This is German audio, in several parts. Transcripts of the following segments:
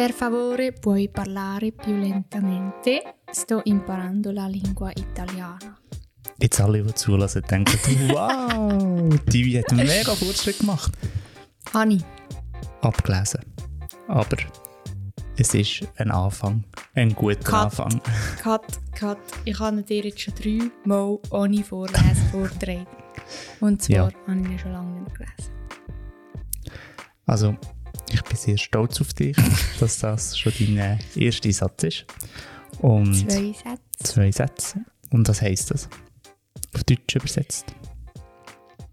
Per favore, puoi parlare più lentamente? Sto imparando la lingua italiana. Jetzt alle, die zulassen, denken, wow, die hat einen mega Fortschritt gemacht. Hani, Abgelesen. Aber es ist ein Anfang. Ein guter Cut. Anfang. Cut, Cut. Ich habe dir jetzt schon dreimal ohne Vorlesen vorgetragen. Und zwar Ja. habe ich ihn schon lange nicht gelesen. Also, ich bin sehr stolz auf dich, dass das schon dein äh, erster Satz ist. Und Zwei Sätze. zwei Sätze. Und was heisst das? Auf Deutsch übersetzt.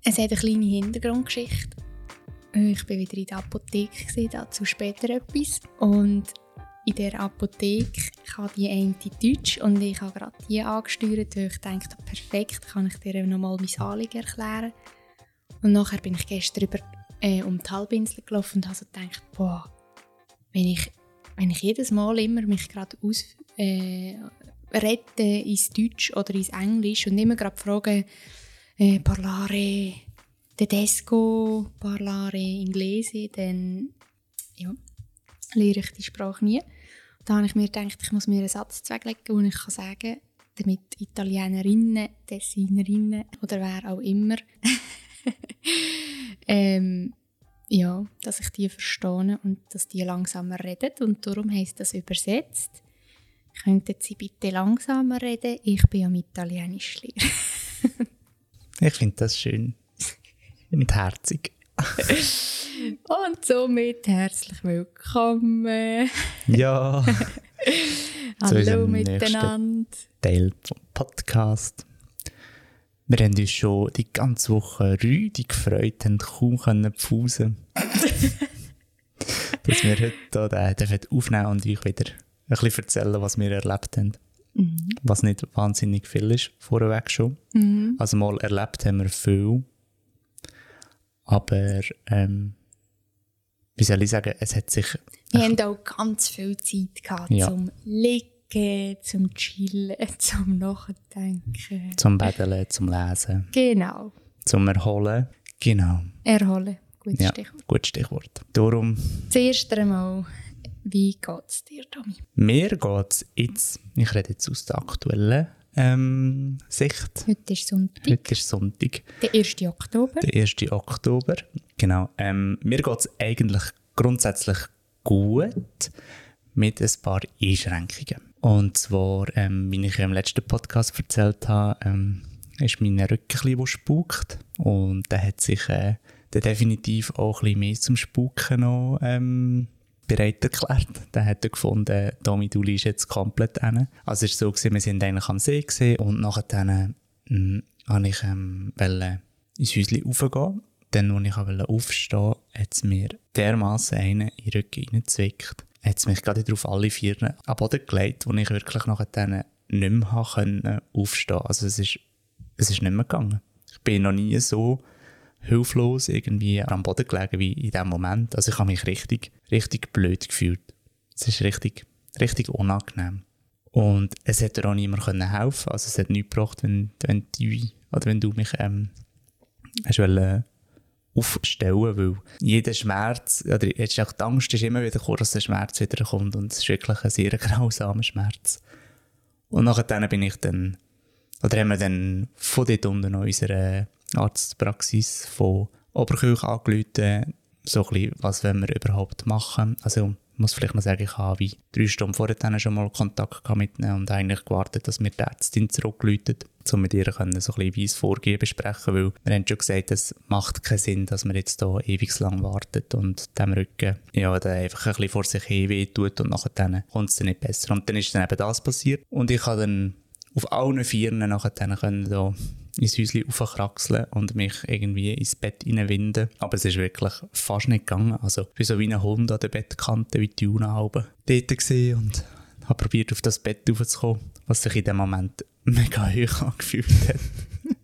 Es hat eine kleine Hintergrundgeschichte. Ich war wieder in der Apotheke, dazu später etwas. Und in der Apotheke kann die eine Deutsch und ich habe gerade die angesteuert, weil ich dachte, perfekt, kann ich dir nochmal mein Anliegen erklären. Und nachher bin ich gestern über, äh, um die Halbinsel gelaufen und habe so gedacht, boah, wenn ich, wenn ich jedes Mal immer mich gerade aus äh, rette ins Deutsch oder ins Englisch und immer gerade frage, eh, parlare tedesco, parlare inglese, dann ja, lehre ich die Sprache nie. Da habe ich mir gedacht, ich muss mir einen Satz zulegen, den ich kann sagen kann, damit Italienerinnen, Tessinerinnen oder wer auch immer, ähm, ja, dass ich die verstehe und dass die langsamer reden. Und darum heisst das übersetzt, könnten Sie bitte langsamer reden? Ich bin am Italienisch lernen. Ich finde das schön. Und herzig. Und somit herzlich willkommen. Ja. Hallo miteinander. Teil vom Podcast. Wir haben uns schon die ganze Woche rüdig gefreut, haben kaum können pfusen. dass wir heute hier den aufnehmen und euch wieder ein bisschen erzählen, was wir erlebt haben. Mhm. Was nicht wahnsinnig viel ist, vorweg schon. Mhm. Also mal erlebt haben wir viel. Aber, ähm, wie soll ich sagen, es hat sich Wir haben auch ganz viel Zeit gehabt Ja. zum Liegen, zum Chillen, zum Nachdenken. zum Betteln, zum Lesen, Genau. zum Erholen. Genau. Erholen. Gutes Ja, Stichwort. gutes Stichwort. Darum Zuerst einmal, wie geht es dir, Tommy? Mir geht es jetzt, ich rede jetzt aus der aktuellen ähm, Sicht. Heute ist Sonntag, Heute ist Sonntag, der 1. Oktober. der 1. Oktober. Genau. Ähm, mir geht es eigentlich grundsätzlich gut mit ein paar Einschränkungen. Und zwar, ähm, wie ich im letzten Podcast erzählt habe, ähm, ist mein Rücken ein bisschen, der spukt. Und der hat sich äh, dann definitiv auch ein bisschen mehr zum Spuken noch ähm, bereit erklärt. Dann hat er gefunden, Tommy, du liegst jetzt komplett hin. Also es war so, wir sind eigentlich am See gewesen und nachher dann, ähm, habe ich ähm, wollte ins Häuschen raufgehen. Dann, als ich wollte aufstehen hat es mir dermassen einen in den Rücken reingezwickt. Hat es mich gerade wieder auf alle vier am Boden gelegt, wo ich wirklich nachher nicht mehr aufstehen Also es ist, es ist nicht mehr gegangen. Ich bin noch nie so hilflos irgendwie am Boden gelegen wie in dem Moment. Also ich habe mich richtig, richtig blöd gefühlt. Es ist richtig, richtig unangenehm. Und es hätte auch niemand können helfen Also es hat nichts gebracht, wenn, wenn, die, oder wenn du mich ähm, hast wollen, aufstellen, weil jeder Schmerz, oder jetzt auch die Angst ist immer wieder gekommen, dass der Schmerz wieder kommt und es ist wirklich ein sehr grausamer Schmerz. Und nachher bin ich dann, oder haben wir dann von dort unten noch unsere Arztpraxis von Oberkirch angerufen, so ein bisschen, was wollen wir überhaupt machen. Also muss vielleicht noch sagen, ich habe wie drei Stunden vorher schon mal Kontakt mit ihnen und eigentlich gewartet, dass mir die Ärztin zurückläutet, um mit ihr so ein bisschen wie das Vorgehen besprechen, weil wir haben schon gesagt, es macht keinen Sinn, dass man jetzt hier ewig lang wartet und dem Rücken ja, der einfach ein bisschen vor sich hin weh tut und nachher kommt es dann nicht besser. Und dann ist dann eben das passiert und ich habe dann auf allen Vieren nachher können da ins Häuschen raufkraxeln und mich irgendwie ins Bett reinwinden. Aber es ist wirklich fast nicht gegangen. Also ich bin so wie ein Hund an der Bettkante, wie die Juna halbe dort und habe probiert auf das Bett raufzukommen, was sich in dem Moment mega hoch angefühlt hat.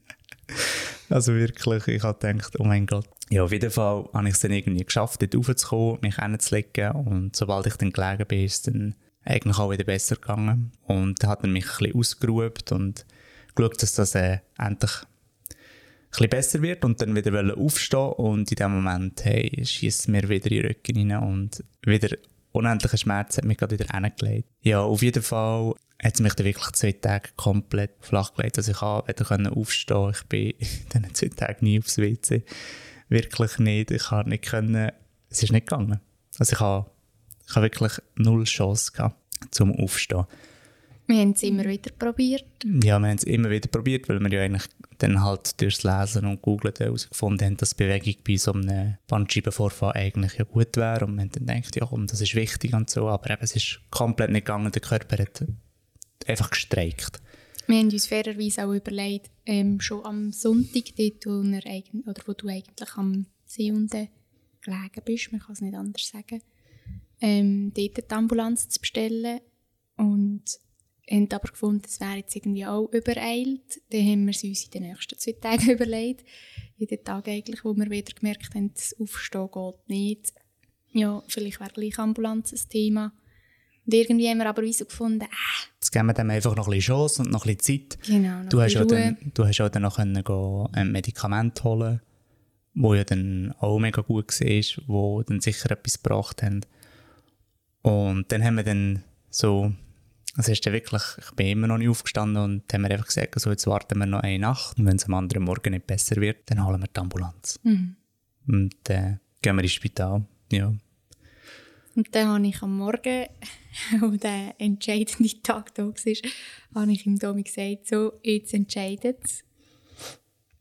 also wirklich, ich habe gedacht, oh mein Gott. Ja, auf jeden Fall habe ich es dann irgendwie geschafft, dort raufzukommen, mich hinzulegen und sobald ich dann gelegen bin, ist dann eigentlich auch wieder besser gegangen. Und da hat er mich ein bisschen ausgeruht und geschaut, dass das äh, endlich ein bisschen besser wird und dann wieder aufstehen und in dem Moment hey, schießt mir wieder in den Rücken rein und wieder unendlicher Schmerz hat mich gerade wieder hingelegt. Ja, auf jeden Fall hat es mich dann wirklich zwei Tage komplett flach gelegt. Also ich konnte aufstehen. Ich bin in diesen zwei Tagen nie aufs WC. Wirklich nicht. Ich konnte nicht können. Es ist nicht gegangen. Also ich habe, ich habe wirklich null Chance gehabt, zum Aufstehen. Wir haben es immer wieder probiert. Ja, wir haben es immer wieder probiert, weil wir ja eigentlich dann halt durchs Lesen und Googlen herausgefunden haben, dass Bewegung bei so einem Bandscheibenvorfall eigentlich ja gut wäre. Und wir haben dann gedacht, ja komm, das ist wichtig und so. Aber eben, es ist komplett nicht gegangen. Der Körper hat einfach gestreikt. Wir haben uns fairerweise auch überlegt, ähm, schon am Sonntag, dort, wo, er oder wo du eigentlich am See unten gelegen bist, man kann es nicht anders sagen, ähm, dort die Ambulanz zu bestellen. Und haben aber gefunden, es wäre jetzt irgendwie auch übereilt. Dann haben wir es uns in den nächsten zwei Tagen überlegt. In den Tagen eigentlich, wo wir wieder gemerkt haben, das Aufstehen geht nicht. Ja, vielleicht wäre gleich Ambulanz ein Thema. Und irgendwie haben wir aber so gefunden, äh. Jetzt geben wir dem einfach noch ein bisschen Chance und noch ein bisschen Zeit. Genau, du, hast ja dann, du hast ja dann noch können gehen, ein Medikament holen wo ja dann auch mega gut war, wo dann sicher etwas gebracht haben. Und dann haben wir dann so also ist dann wirklich, ich bin immer noch nicht aufgestanden und haben mir einfach gesagt, also jetzt warten wir noch eine Nacht und wenn es am anderen Morgen nicht besser wird, dann holen wir die Ambulanz. Mhm. Und dann äh, gehen wir ins Spital, ja. Und dann habe ich am Morgen, wo der entscheidende Tag da war, habe ich ihm Domi gesagt, so, jetzt entscheidet es,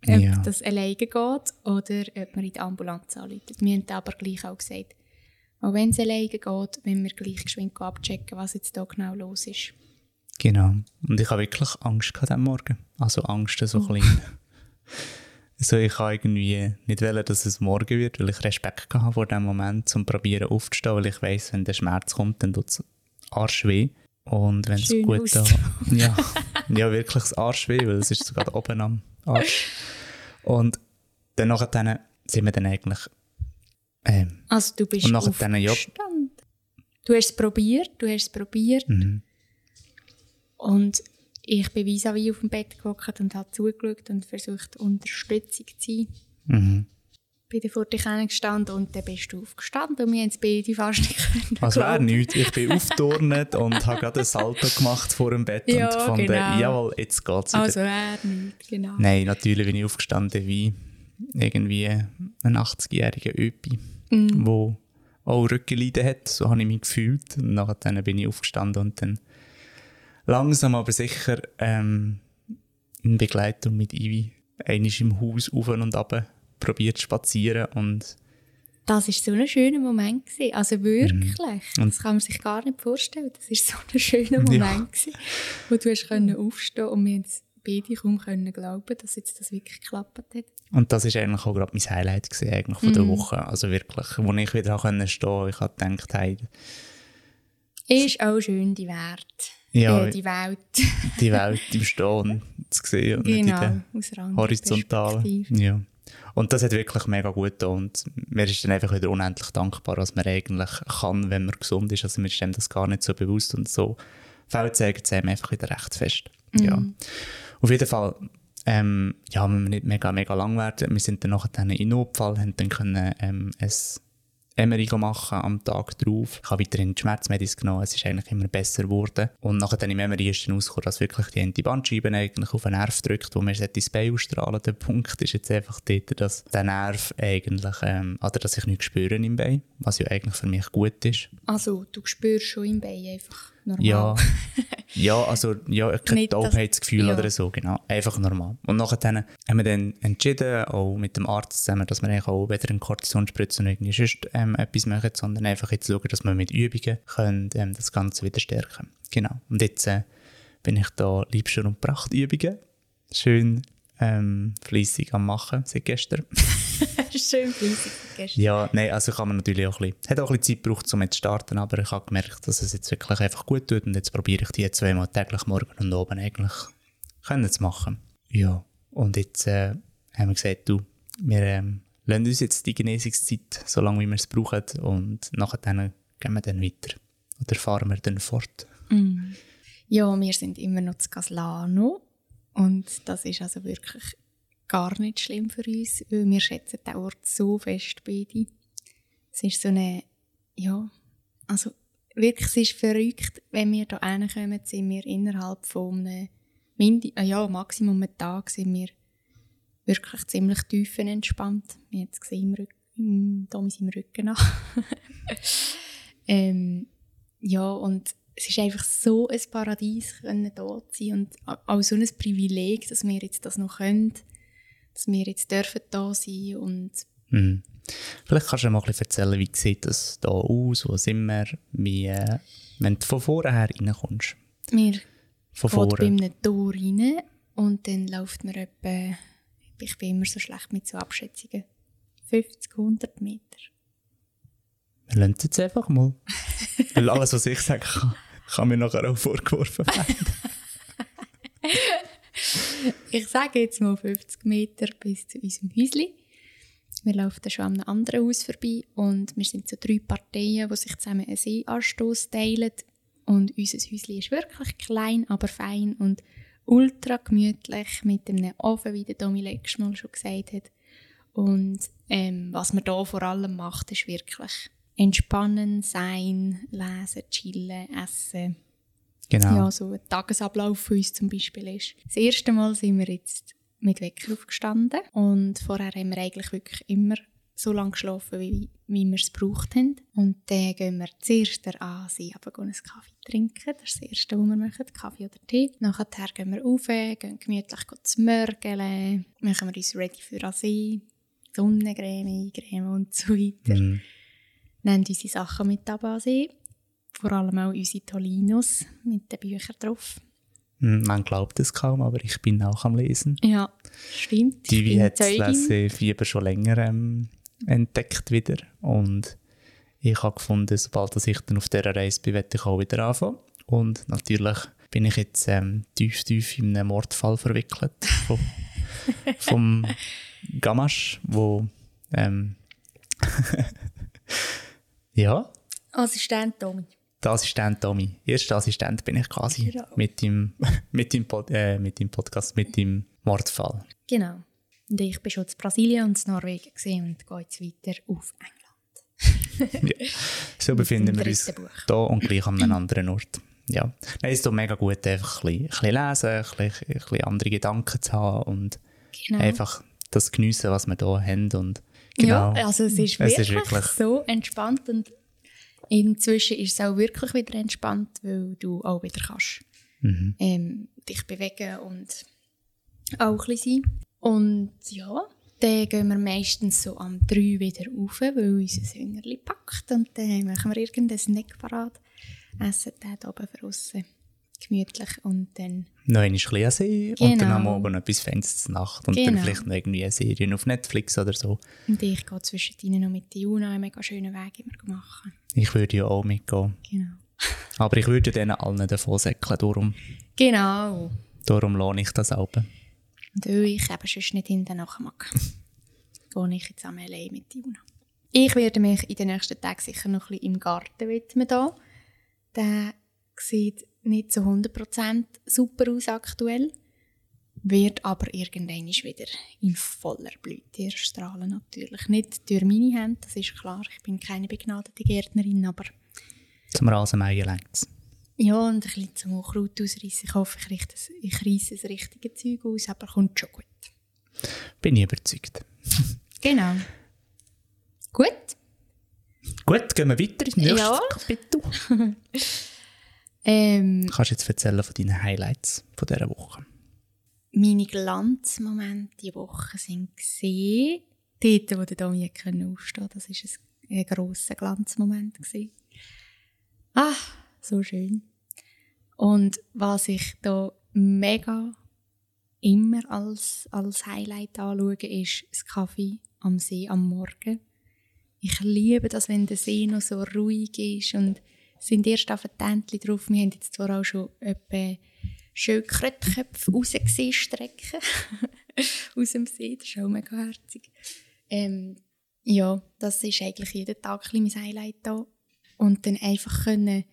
ob ja. das alleine geht oder ob man in die Ambulanz anruft. Wir haben aber gleich auch gesagt, auch wenn es alleine geht, wenn wir gleich geschwind abchecken, was jetzt da genau los ist. Genau. Und ich habe wirklich Angst gehabt am Morgen. Also Angst so oh. klein. also ich habe irgendwie nicht wollen, dass es morgen wird, weil ich Respekt hatte vor dem Moment, zum probieren aufzustehen, weil ich weiß, wenn der Schmerz kommt, dann tut es Arsch weh. Und wenn es gut da, ja, ja, wirklich das Arsch weh, weil es ist sogar oben am Arsch. Und dann nachher sind wir dann eigentlich ähm, also du bist und dann, ja. Du hast es probiert, du hast es probiert. Mhm. Und ich bin vis à auf dem Bett gehockt und habe zugeschaut und versucht, Unterstützung zu sein. Mhm. Bin dann vor dich gestanden und dann bist du aufgestanden und wir haben es beide fast nicht können. Also wäre nichts. Ich bin aufgeturnt und habe gerade ein Salto gemacht vor dem Bett ja, und gefunden, genau. jawohl, jetzt geht es wieder. Also wäre nichts, genau. Nein, natürlich bin ich aufgestanden wie irgendwie ein 80-jähriger Öpi mm. wo auch Rückenleiden hat. So habe ich mich gefühlt. Und nachher bin ich aufgestanden und dann langsam aber sicher ähm, in Begleitung mit Ivi einmal im Haus auf und ab probiert zu spazieren und das war so ein schöner Moment. Gewesen. Also wirklich. Mhm. Das kann man sich gar nicht vorstellen. Das war so ein schöner Moment, ja. gewesen, wo du hast aufstehen und wir beide kaum können glauben, dass jetzt das wirklich geklappt hat. Und das war eigentlich auch gerade mein Highlight gewesen, eigentlich von mm. der mhm. Woche. Also wirklich, wo ich wieder stehen konnte, ich habe gedacht, hey... Ist auch schön, die Welt. Ja, äh, die Welt. die Welt im Stehen zu sehen und genau, nicht in der horizontalen. Ja. Und das hat wirklich mega gut getan. Und mir ist dann einfach wieder unendlich dankbar, was man eigentlich kann, wenn man gesund ist. Also mir ist dem das gar nicht so bewusst und so Fälle zeigen es einem einfach wieder recht fest. Mm. Ja. Auf jeden Fall, ähm, ja, wenn wir nicht mega, mega lang werden, wir sind dann nachher in Notfall, haben dann können, ähm, ein MRI machen am Tag drauf. Ich habe weiterhin Schmerzmedis genommen, es ist eigentlich immer besser geworden. Und nachher dann im MRI ist dann rausgekommen, dass wirklich die Antibandscheibe eigentlich auf den Nerv drückt, wo man ins Bein ausstrahlen Der Punkt ist jetzt einfach dort, dass der Nerv eigentlich, ähm, oder dass ich nichts spüre im Bein, was ja eigentlich für mich gut ist. Also, du spürst schon im Bein einfach normal. Ja, ja also ja, kein Taubheitsgefühl ja. oder so, genau. Einfach normal. Und nachher haben wir dann entschieden, auch mit dem Arzt zusammen, dass wir eigentlich auch weder eine Kortisonspritze und irgendwie sonst ähm, etwas machen, sondern einfach jetzt schauen, dass wir mit Übungen können, ähm, das Ganze wieder stärken Genau. Und jetzt äh, bin ich da Liebster und Prachtübungen. Schön ähm, fleissig am Machen seit gestern. Schön fleissig gestern. Ja, nein, also kann man natürlich auch ein bisschen, hat auch ein bisschen Zeit gebraucht, um jetzt zu starten, aber ich habe gemerkt, dass es jetzt wirklich einfach gut tut und jetzt probiere ich die zweimal täglich morgen und oben eigentlich können zu machen. Ja, und jetzt äh, haben wir gesagt, du, wir ähm, lassen uns jetzt die Genesungszeit, so lange wie wir es brauchen und nachher dann gehen wir dann weiter. Oder fahren wir dann fort. Mm. Ja, wir sind immer noch zu Caslano und das ist also wirklich gar nicht schlimm für uns, weil wir schätzen den Ort so fest beide. Es ist so eine, ja, also wirklich, es ist verrückt, wenn wir hier hinkommen, sind wir innerhalb von einem, Mindi äh, ja, Maximum einem Tag sind wir wirklich ziemlich tiefenentspannt. Wir haben es gesehen im, Rück im, Rücken nach. ähm, ja, und es ist einfach so ein Paradies, können zu sein und auch so ein Privileg, dass wir jetzt das noch können, dass wir jetzt dürfen da sein und mhm. Vielleicht kannst du mal ein bisschen erzählen, wie sieht das hier aus, wo sind wir, wie, äh, wenn du von vorher reinkommst. Wir von vorne. bei einem Tor rein und dann läuft man etwa, ich bin immer so schlecht mit so Abschätzungen, 50, 100 Meter. Wir lassen es jetzt einfach mal. Weil alles, was ich sage, kann, kann mir nachher auch vorgeworfen werden. ich sage jetzt mal 50 Meter bis zu unserem Häuschen. Wir laufen schon an einem anderen Haus vorbei und wir sind so drei Parteien, die sich zusammen einen Seeanstoss teilen. Und unser Häuschen ist wirklich klein, aber fein und ultra gemütlich mit einem Ofen, wie der Domi letztes Mal schon gesagt hat. Und ähm, was man hier vor allem macht, ist wirklich entspannen, sein, lesen, chillen, essen. Genau. Ja, so ein Tagesablauf für uns zum Beispiel ist. Das erste Mal sind wir jetzt mit Wecker aufgestanden und vorher haben wir eigentlich wirklich immer so lange geschlafen, wie, wie wir es gebraucht haben. Und dann gehen wir zuerst der Asi, aber gehen einen Kaffee trinken. Das ist das Erste, was wir machen, Kaffee oder Tee. Nachher gehen wir rauf, gehen gemütlich zu mörgeln, machen wir uns ready für Asi, Sonnencreme, Creme und so weiter. Mm nehmen unsere Sachen mit Abasi. Vor allem auch unsere Tolinos mit den Büchern drauf. Hm, man glaubt es kaum, aber ich bin auch am Lesen. Ja, stimmt. Die hat das Lesefieber schon länger ähm, entdeckt wieder. Und ich habe gefunden, sobald ich dann auf dieser Reise bin, werde ich auch wieder anfangen. Und natürlich bin ich jetzt ähm, tief, tief in einen Mordfall verwickelt vom, vom Gamasch, wo ähm, Ja. Assistent Tommy. Der Assistent Tommy. Erster Assistent bin ich quasi genau. mit, dem, mit, dem Pod, äh, mit dem Podcast, mit dem Mordfall. Genau. Und ich bin schon in Brasilien und in Norwegen und gehe jetzt weiter auf England. ja. So befinden wir uns hier und gleich an einem anderen Ort. Ja. Nein, es ist mega gut, einfach ein bisschen, ein bisschen lesen, ein bisschen, ein bisschen andere Gedanken zu haben und genau. einfach das geniessen, was wir hier haben und Genau. Ja, also es ist, wirklich, es ist wirklich so entspannt und inzwischen ist es auch wirklich wieder entspannt, weil du auch wieder kannst mhm. ähm, dich bewegen und auch ein sein. Und ja, dann gehen wir meistens so am 3 wieder rauf, weil unser Süngerli packt und dann machen wir irgendeinen Snack parat, essen den oben draussen gemütlich und dann... Noch ein bisschen sehen genau. und dann am Abend etwas Fans zur Nacht und genau. dann vielleicht noch irgendwie eine Serie auf Netflix oder so. Und ich gehe zwischendrin noch mit der Juna einen mega schönen Weg immer machen. Ich würde ja auch mitgehen. Genau. Aber ich würde denen allen davon säckeln, darum... Genau. Darum lohne ich das auch. Und weil ich eben sonst nicht hinten mag, gehe ich jetzt einmal allein mit Juna. Ich werde mich in den nächsten Tagen sicher noch ein bisschen im Garten widmen. Der sieht nicht zu 100% super aus aktuell, wird aber irgendwann wieder in voller Blüte erstrahlen natürlich. Nicht durch meine Hände, das ist klar, ich bin keine begnadete Gärtnerin, aber... Zum Rasenmähen längt Ja, und ein bisschen zum Unkraut ausreißen. Ich hoffe, ich, richte, ich reisse das richtige Zeug aus, aber kommt schon gut. Bin ich überzeugt. genau. Gut. Gut, gehen wir weiter ins nächste ja. Kapitel. Ähm, Kannst du jetzt erzählen von deinen Highlights von dieser Woche? Meine Glanzmomente diese Woche sind gesehen, dort, wo der Domi aufstehen konnte. Das war ein, ein grosser Glanzmoment. Gewesen. Ah, so schön. Und was ich da mega immer als, als Highlight anschaue, ist das Kaffee am See am Morgen. Ich liebe das, wenn der See noch so ruhig ist und sind erst auf ein drauf. Wir haben jetzt zwar auch schon etwa schön Krötköpfe rausgesehen, strecken aus dem See. Das ist auch mega herzig. Ähm, ja, das ist eigentlich jeden Tag ein mein Highlight da. Und dann einfach können,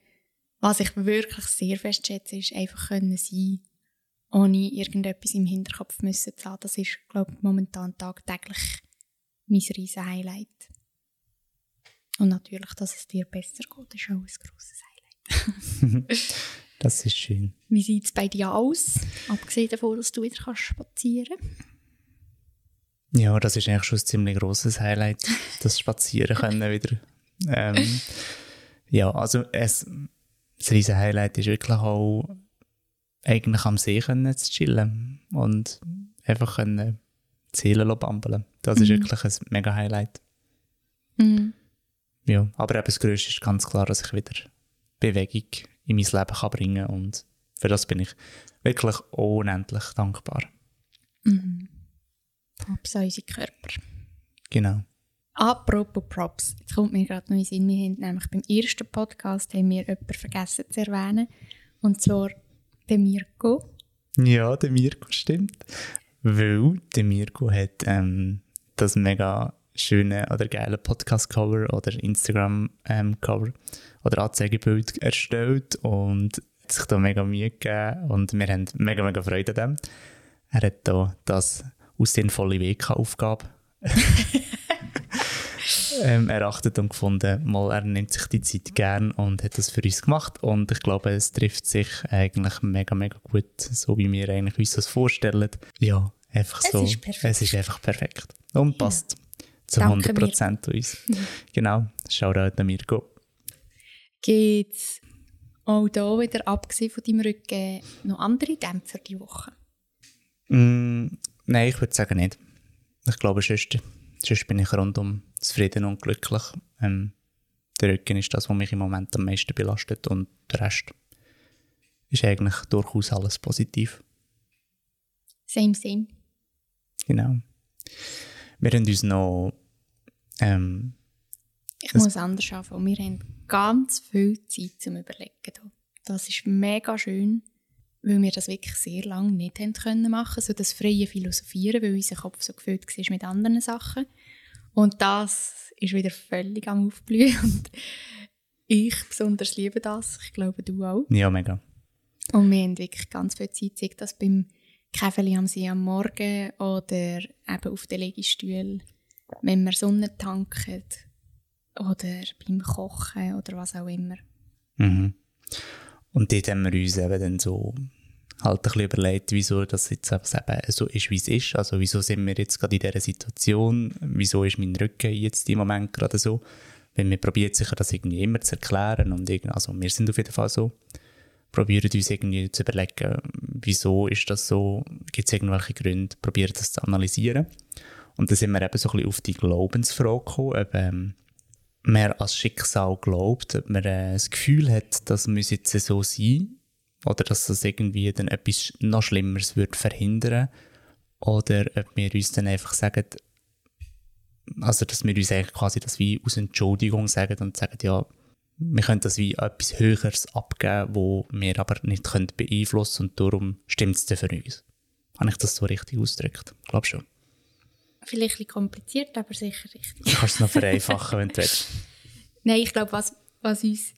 was ich wirklich sehr fest schätze, ist einfach können sein, ohne irgendetwas im Hinterkopf müssen zu haben. Das ist, glaube ich, momentan tagtäglich mein riesen Highlight. Und natürlich, dass es dir besser geht, ist auch ein grosses Highlight. das ist schön. Wie sieht es bei dir aus? Abgesehen davon, dass du wieder kannst spazieren Ja, das ist eigentlich schon ein ziemlich grosses Highlight, das Spazieren können wieder. Ähm, ja, also es, das riesen Highlight ist wirklich auch eigentlich am See können zu chillen und einfach können die Seele bambeln. Das mhm. ist wirklich ein mega Highlight. Mhm. Ja, aber eben das Größte ist ganz klar, dass ich wieder Bewegung in mein Leben kann bringen kann und für das bin ich wirklich unendlich dankbar. Mhm. Props an unsere Körper. Genau. Apropos Props, jetzt kommt mir gerade noch in Sinn, wir haben nämlich beim ersten Podcast haben wir jemanden vergessen zu erwähnen und zwar den Mirko. Ja, der Mirko stimmt. Weil der Mirko hat ähm, das mega schöne oder geile Podcast-Cover oder Instagram-Cover oder Anzeigebild erstellt und hat sich da mega Mühe gegeben und wir haben mega, mega Freude an dem. Er hat da das aus sinnvolle Wegaufgabe ähm, erachtet und gefunden, mal, er nimmt sich die Zeit gern und hat das für uns gemacht und ich glaube, es trifft sich eigentlich mega, mega gut, so wie wir eigentlich uns das vorstellen. Ja, einfach es so. Ist es ist einfach perfekt und passt ja. Zu Danke 100% zu uns. Mhm. Genau, Shoutout an Mirko. Geht's auch hier wieder, abgesehen von deinem Rücken, noch andere Dämpfer die Woche? Mm, nein, ich würde sagen nicht. Ich glaube, sonst, sonst bin ich rundum zufrieden und glücklich. Ähm, der Rücken ist das, was mich im Moment am meisten belastet und der Rest ist eigentlich durchaus alles positiv. Same, same. Genau. Wir haben uns noch... Ähm, ich muss anders anfangen. Wir haben ganz viel Zeit zum Überlegen. Das ist mega schön, weil wir das wirklich sehr lange nicht haben können machen, so das freie Philosophieren, weil unser Kopf so gefüllt war mit anderen Sachen. Und das ist wieder völlig am Aufblühen. Und ich besonders liebe das. Ich glaube, du auch. Ja, mega. Und wir haben wirklich ganz viel Zeit, sei das beim Käfeli am See am Morgen oder eben auf den Liegestühlen, wenn wir Sonne tanken oder beim Kochen oder was auch immer. Mhm. Und dort haben wir uns eben dann so halt ein bisschen überlegt, wieso das jetzt eben so ist, wie es ist. Also wieso sind wir jetzt gerade in dieser Situation? Wieso ist mein Rücken jetzt im Moment gerade so? Wenn wir probieren sicher das irgendwie immer zu erklären und also wir sind auf jeden Fall so, probieren uns irgendwie zu überlegen, wieso ist das so, gibt es irgendwelche Gründe, probieren das zu analysieren. Und dann sind wir eben so ein bisschen auf die Glaubensfrage gekommen, ob ähm, man als Schicksal glaubt, ob man äh, das Gefühl hat, das muss jetzt so sein oder dass das irgendwie dann etwas noch Schlimmeres würde verhindern oder ob wir uns dann einfach sagen, also dass wir uns eigentlich quasi das wie aus Entschuldigung sagen und sagen, ja, wir können das wie etwas Höheres abgeben, wo wir aber nicht können beeinflussen und darum stimmt es dann für uns. Habe ich das so richtig ausgedrückt? Ich glaube schon. Vielleicht ein bisschen kompliziert, aber sicher richtig. Du kannst es noch vereinfachen, wenn du willst. Nein, ich glaube, was, was uns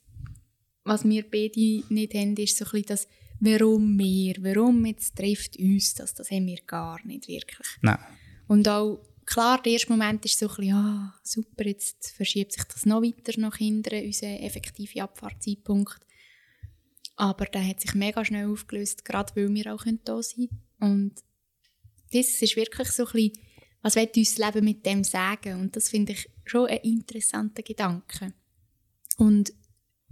was wir beide nicht haben, ist so ein bisschen das, warum wir, warum jetzt trifft uns das, das haben wir gar nicht wirklich. Nein. Und auch, klar, der erste Moment ist so ein bisschen, ah, super, jetzt verschiebt sich das noch weiter nach hinten, unser effektiver Abfahrtzeitpunkt. Aber der hat sich mega schnell aufgelöst, gerade weil wir auch da sein. Und das ist wirklich so ein bisschen, was wird uns das Leben mit dem sagen? Und das finde ich schon ein interessanter Gedanke. Und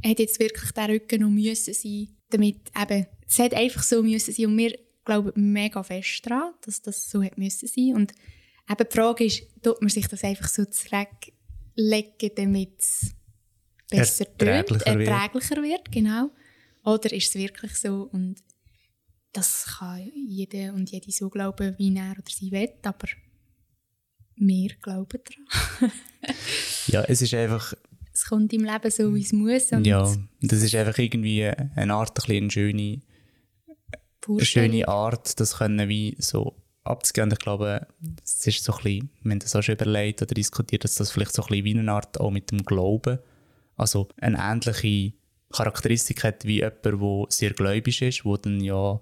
hat jetzt wirklich der Rücken noch müssen sein, damit eben, es hat einfach so müssen sein und wir glauben mega fest daran, dass das so hat müssen sein und eben die Frage ist, tut man sich das einfach so zurücklegen, damit es besser erträglicher, tönt, erträglicher wird. wird, genau, oder ist es wirklich so und das kann jeder und jede so glauben, wie er oder sie will, aber wir glauben daran. ja, es ist einfach es kommt im Leben so, wie es muss. Ja, das ist einfach irgendwie eine Art, ein eine schöne, eine schöne Art, das können wie so abzugehen. Ich glaube, es ist so ein bisschen, wir haben das auch schon überlegt oder diskutiert, dass das vielleicht so ein bisschen wie eine Art auch mit dem Glauben, also eine ähnliche Charakteristik hat wie jemand, der sehr gläubig ist, wo dann ja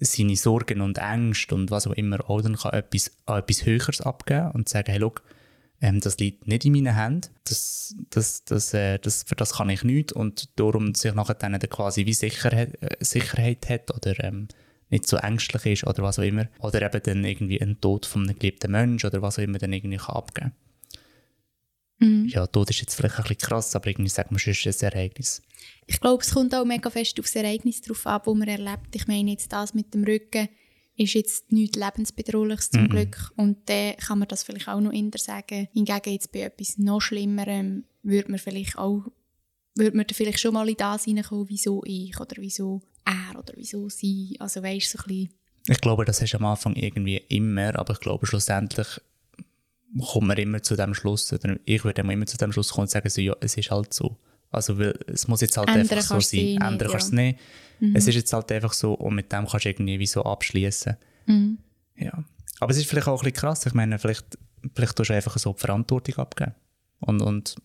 seine Sorgen und Ängste und was auch immer auch dann kann etwas, an etwas Höheres abgeben und sagen, hey, look, ähm, das liegt nicht in meinen Händen, das, das, das, äh, das, für das kann ich nichts und darum sich nachher dann quasi wie Sicherheit, äh, Sicherheit hat oder ähm, nicht so ängstlich ist oder was auch immer. Oder eben dann irgendwie ein Tod von einem geliebten Menschen oder was auch immer dann irgendwie kann abgeben mhm. Ja, Tod ist jetzt vielleicht ein bisschen krass, aber irgendwie sagt man schon, es ist ein Ereignis. Ich glaube, es kommt auch mega fest auf das Ereignis drauf ab, das man erlebt. Ich meine jetzt das mit dem Rücken ist jetzt nichts lebensbedrohliches zum mm -mm. Glück. Und dann kann man das vielleicht auch noch eher sagen. Hingegen jetzt bei etwas noch Schlimmerem würde man vielleicht auch würde man vielleicht schon mal in das hineinkommen, wieso ich oder wieso er oder wieso sie. Also weißt so ein bisschen. Ich glaube, das ist am Anfang irgendwie immer, aber ich glaube schlussendlich kommt man immer zu dem Schluss, oder ich würde immer zu dem Schluss kommen und sagen, so, ja, es ist halt so. Also, weil es muss jetzt halt Ändern einfach so sein. Ändern kannst du es nicht. Mhm. Es ist jetzt halt einfach so und mit dem kannst du irgendwie wie so abschließen. Mhm. Ja. Aber es ist vielleicht auch ein bisschen krass. Ich meine, vielleicht, vielleicht tust du einfach so die Verantwortung abgeben. Und, und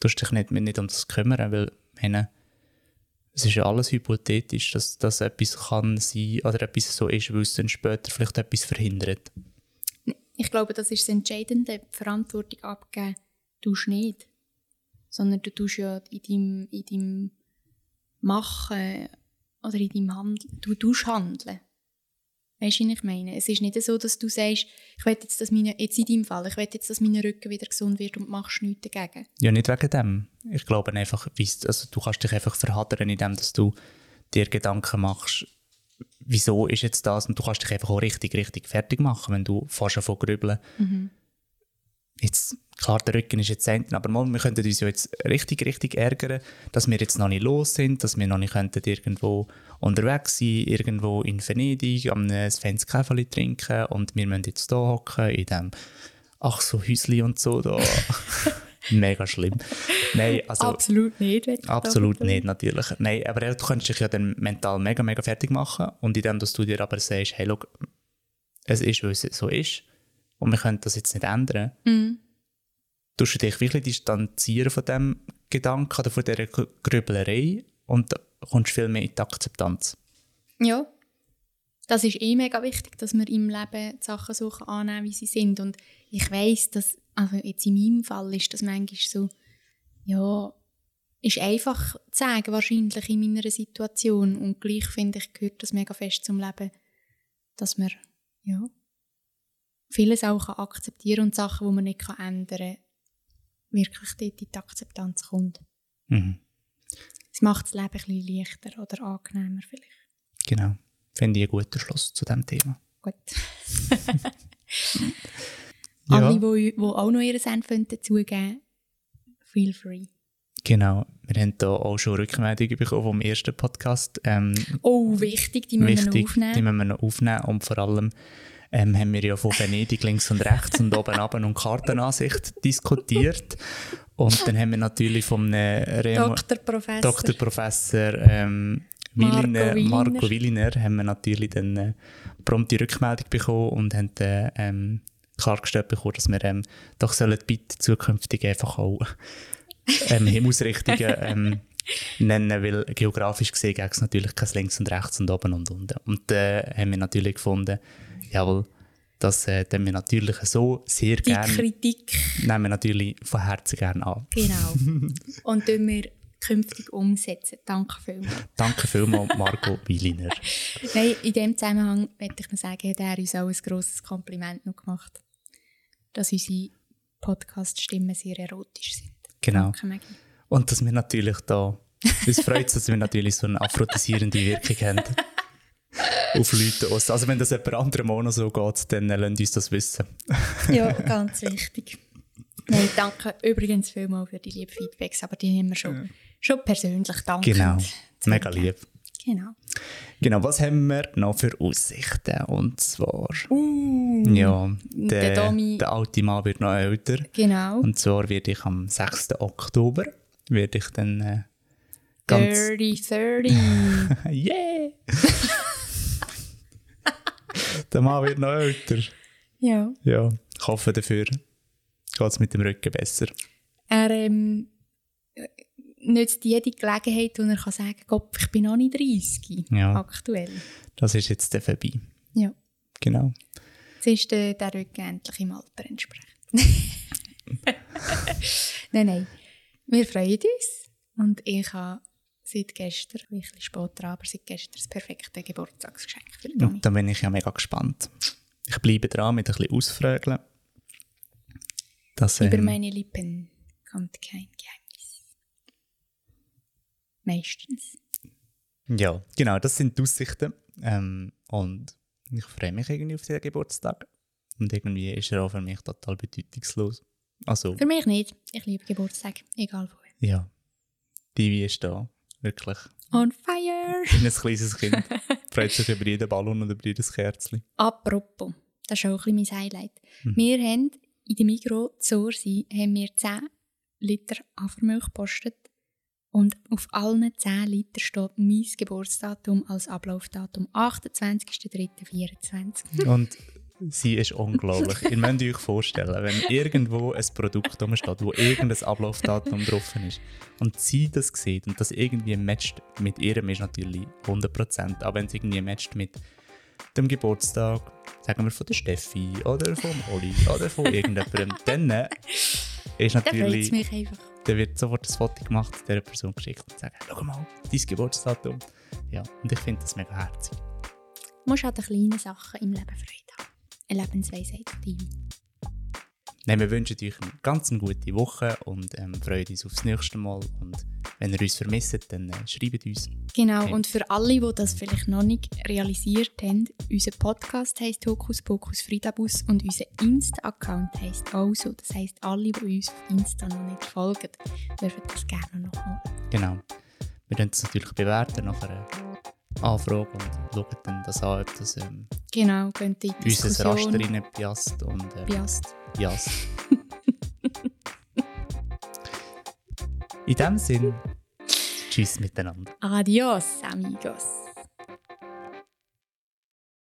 tust dich nicht, nicht um das kümmern, weil meine, es ist ja alles hypothetisch, dass, dass etwas kann sein oder etwas so ist, weil es dann später vielleicht etwas verhindert. Ich glaube, das ist das Entscheidende. Die Verantwortung abgeben tust du nicht sondern du tust ja in deinem, in deinem Machen oder in deinem Handeln, du tust handeln. Weißt du, was ich meine? Es ist nicht so, dass du sagst, ich will jetzt, dass meine, jetzt in deinem Fall, ich will jetzt, dass mein Rücken wieder gesund wird und machst nichts dagegen. Ja, nicht wegen dem. Ich glaube einfach, also du kannst dich einfach verhadern, indem dass du dir Gedanken machst, wieso ist jetzt das und du kannst dich einfach auch richtig, richtig fertig machen, wenn du fast davon grübeln. Mhm jetzt, klar, der Rücken ist jetzt enden, aber wir könnten uns ja jetzt richtig, richtig ärgern, dass wir jetzt noch nicht los sind, dass wir noch nicht könnten irgendwo unterwegs sein, irgendwo in Venedig, am Svens Käferli trinken und wir müssen jetzt hier hocken, in dem, ach so, Häusli und so da. Mega schlimm. Nein, also, absolut nicht. Absolut nicht, natürlich. Nein, aber du könntest dich ja dann mental mega, mega fertig machen und indem dass du dir aber sagst, hey, look, es ist, weil es so ist, und wir können das jetzt nicht ändern, mhm. tust du dich wirklich distanzieren von dem Gedanken oder von dieser Grüblerei und kommst viel mehr in die Akzeptanz. Ja, das ist eh mega wichtig, dass wir im Leben die Sachen so annehmen, wie sie sind. Und ich weiß, dass, also jetzt in meinem Fall ist das manchmal so, ja, ist einfach zu sagen, wahrscheinlich in meiner Situation. Und gleich finde ich, gehört das mega fest zum Leben, dass man, ja, vieles auch akzeptieren und Sachen, die man nicht ändern kann, wirklich dort in die Akzeptanz kommt. Mhm. Es macht das Leben ein bisschen leichter oder angenehmer vielleicht. Genau. Finde ich einen guten Schluss zu diesem Thema. Gut. ja. Alle, die, die auch noch ihren Senf dazugeben feel free. Genau, wir haben hier auch schon Rückmeldungen bekommen vom ersten Podcast. Ähm, oh, wichtig, die müssen wichtig, wir noch aufnehmen. Die müssen wir noch aufnehmen und vor allem ähm, haben wir ja von Venedig links und rechts und oben runter und Kartenansicht diskutiert. Und dann haben wir natürlich vom Dr. Professor, Dr. Professor ähm, Williner, Marco Williner haben wir natürlich dann äh, prompt die Rückmeldung bekommen und haben dann ähm, klargestellt bekommen, dass wir ähm, doch sollen bitte zukünftig einfach auch ähm, Himmelsrichtungen ähm, nennen, weil geografisch gesehen gibt es natürlich kein links und rechts und oben und unten. Und dann äh, haben wir natürlich gefunden, jawohl, das äh, wir natürlich so sehr gerne. Die Kritik. Nehmen wir natürlich von Herzen gerne an. Genau. Und tun wir künftig umsetzen. Danke vielmals. Danke vielmals, Marco Williner. Nein, in dem Zusammenhang möchte ich noch sagen, hat er uns auch ein grosses Kompliment noch gemacht, dass unsere Podcast-Stimmen sehr erotisch sind. Genau. Danke, Und dass wir natürlich da, uns freut es, dass wir natürlich so eine aphrodisierende Wirkung haben auf Leute aus. Also wenn das jemand anderem auch noch so geht, dann äh, lasst uns das wissen. ja, ganz wichtig. Nein, danke übrigens vielmals für die lieben Feedbacks, aber die haben wir schon, ja. schon persönlich danke. Genau, mega lieb. Genau. Genau, was haben wir noch für Aussichten? Und zwar, uh, ja, der, der, der alte Mann wird noch älter. Genau. Und zwar werde ich am 6. Oktober, werde ich dann äh, ganz... 30, 30. yeah! Der Mann wird noch älter. Ja. Ja, ich hoffe dafür geht es mit dem Rücken besser. Er ähm, nützt jede Gelegenheit, wo er kann sagen kann, Gott, ich bin noch nicht 30 ja. aktuell. Das ist jetzt der vorbei. Ja. Genau. Jetzt ist der, der Rücken endlich im Alter entsprechend. nein, nein. Wir freuen uns. Und ich habe seit gestern, ein bisschen später, aber seit gestern das perfekte Geburtstagsgeschenk für Und da bin ich ja mega gespannt. Ich bleibe dran mit ein bisschen Ausfragen. Dass, ähm, Über meine Lippen kommt kein Geheimnis. Meistens. Ja, genau, das sind die Aussichten. Ähm, und ich freue mich irgendwie auf diesen Geburtstag. Und irgendwie ist er auch für mich total bedeutungslos. Also, für mich nicht. Ich liebe Geburtstag, egal wo. Ja. Die wie ist da. Wirklich. On fire! Wie ein kleines Kind. Freut sich über jeden Ballon oder über jedes Kerzchen. Apropos, das ist auch ein bisschen mein Highlight. Mhm. Wir haben in der Migros Zorsi haben wir 10 Liter Hafermilch gepostet und auf allen 10 Litern steht mein Geburtsdatum als Ablaufdatum 28.03.24. Und sie ist unglaublich. Ihr müsst euch vorstellen, wenn irgendwo ein Produkt steht, wo irgendein Ablaufdatum drauf ist und sie das sieht und das irgendwie matcht mit ihrem, ist natürlich 100%. Aber wenn es irgendwie matcht mit dem Geburtstag, sagen wir von der Steffi oder vom Oli oder von irgendjemandem, dann ist natürlich... mich einfach. Dann wird sofort ein Foto gemacht, dieser Person geschickt und sagen, schau mal, dein Geburtsdatum. Ja, und ich finde das mega herzig. Du musst an den kleinen Sachen im Leben Freude haben. Eine Lebensweisheit dir. Nein, wir wünschen euch eine ganz gute Woche und ähm, freuen uns aufs nächste Mal. Und wenn ihr uns vermisst, dann äh, schreibt uns. Genau, okay. und für alle, die das vielleicht noch nicht realisiert haben, unser Podcast heisst Hokus Pokus Friedabus und unser Insta-Account heisst auch so. Das heisst, alle, die uns auf Insta noch nicht folgen, dürfen das gerne noch machen. Genau. Wir können es natürlich bewerten nach einer Anfrage und schauen dann das an, ob das ähm, genau, könnte unser Raster rein piasst. Und, ähm, piasst. Piasst. In dem Sinn, tschüss miteinander. Adios, amigos.